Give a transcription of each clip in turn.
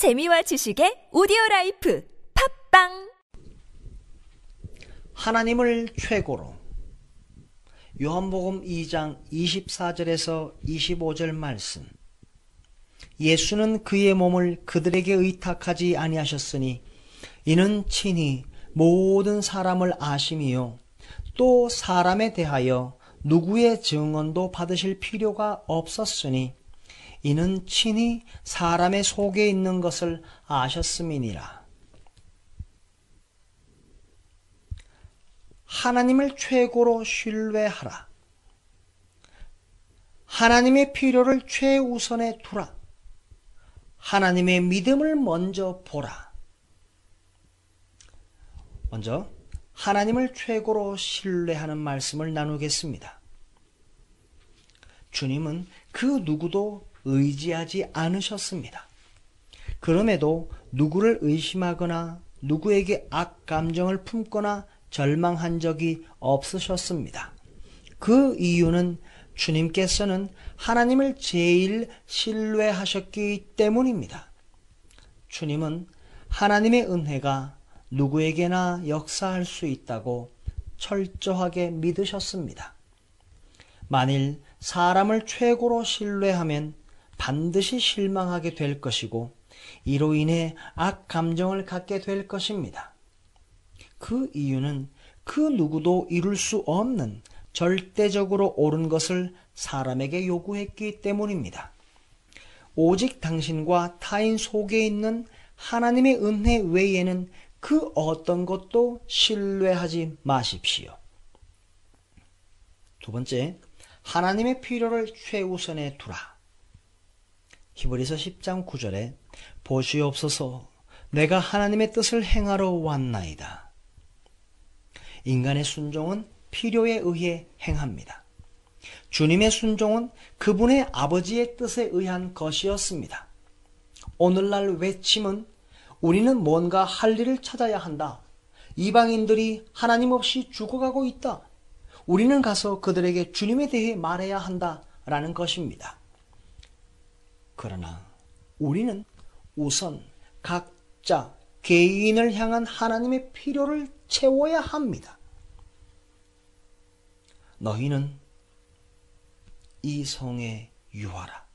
재미와 지식의 오디오 라이프 팝빵! 하나님을 최고로. 요한복음 2장 24절에서 25절 말씀. 예수는 그의 몸을 그들에게 의탁하지 아니하셨으니 이는 친히 모든 사람을 아심이요. 또 사람에 대하여 누구의 증언도 받으실 필요가 없었으니 이는 친히 사람의 속에 있는 것을 아셨음이니라. 하나님을 최고로 신뢰하라. 하나님의 필요를 최우선에 두라. 하나님의 믿음을 먼저 보라. 먼저 하나님을 최고로 신뢰하는 말씀을 나누겠습니다. 주님은 그 누구도 의지하지 않으셨습니다. 그럼에도 누구를 의심하거나 누구에게 악 감정을 품거나 절망한 적이 없으셨습니다. 그 이유는 주님께서는 하나님을 제일 신뢰하셨기 때문입니다. 주님은 하나님의 은혜가 누구에게나 역사할 수 있다고 철저하게 믿으셨습니다. 만일 사람을 최고로 신뢰하면 반드시 실망하게 될 것이고 이로 인해 악 감정을 갖게 될 것입니다. 그 이유는 그 누구도 이룰 수 없는 절대적으로 옳은 것을 사람에게 요구했기 때문입니다. 오직 당신과 타인 속에 있는 하나님의 은혜 외에는 그 어떤 것도 신뢰하지 마십시오. 두 번째, 하나님의 필요를 최우선에 두라. 히브리서 10장 9절에 보시옵소서 내가 하나님의 뜻을 행하러 왔나이다. 인간의 순종은 필요에 의해 행합니다. 주님의 순종은 그분의 아버지의 뜻에 의한 것이었습니다. 오늘날 외침은 우리는 뭔가 할 일을 찾아야 한다. 이방인들이 하나님 없이 죽어가고 있다. 우리는 가서 그들에게 주님에 대해 말해야 한다. 라는 것입니다. 그러나 우리는 우선 각자 개인을 향한 하나님의 필요를 채워야 합니다. 너희는 이 성에 유하라.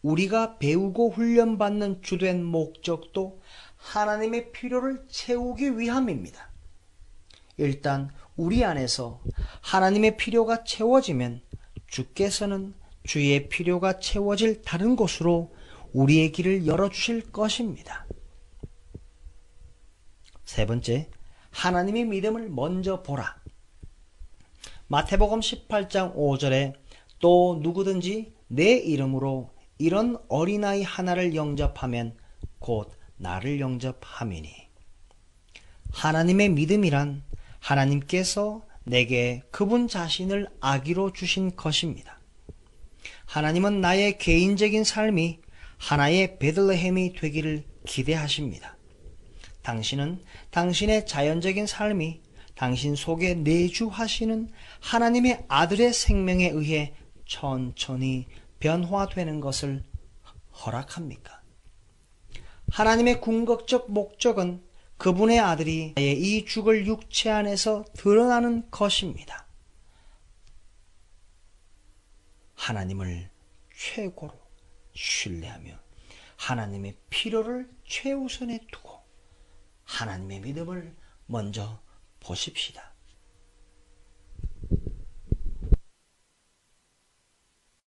우리가 배우고 훈련받는 주된 목적도 하나님의 필요를 채우기 위함입니다. 일단 우리 안에서 하나님의 필요가 채워지면 주께서는 주의 필요가 채워질 다른 곳으로 우리의 길을 열어주실 것입니다. 세 번째, 하나님의 믿음을 먼저 보라. 마태복음 18장 5절에 또 누구든지 내 이름으로 이런 어린아이 하나를 영접하면 곧 나를 영접함이니. 하나님의 믿음이란 하나님께서 내게 그분 자신을 아기로 주신 것입니다. 하나님은 나의 개인적인 삶이 하나의 베들레헴이 되기를 기대하십니다. 당신은 당신의 자연적인 삶이 당신 속에 내주하시는 하나님의 아들의 생명에 의해 천천히 변화되는 것을 허락합니까? 하나님의 궁극적 목적은 그분의 아들이 이 죽을 육체 안에서 드러나는 것입니다. 하나님을 최고로 신뢰하며 하나님의 필요를 최우선에 두고 하나님의 믿음을 먼저 보십시다.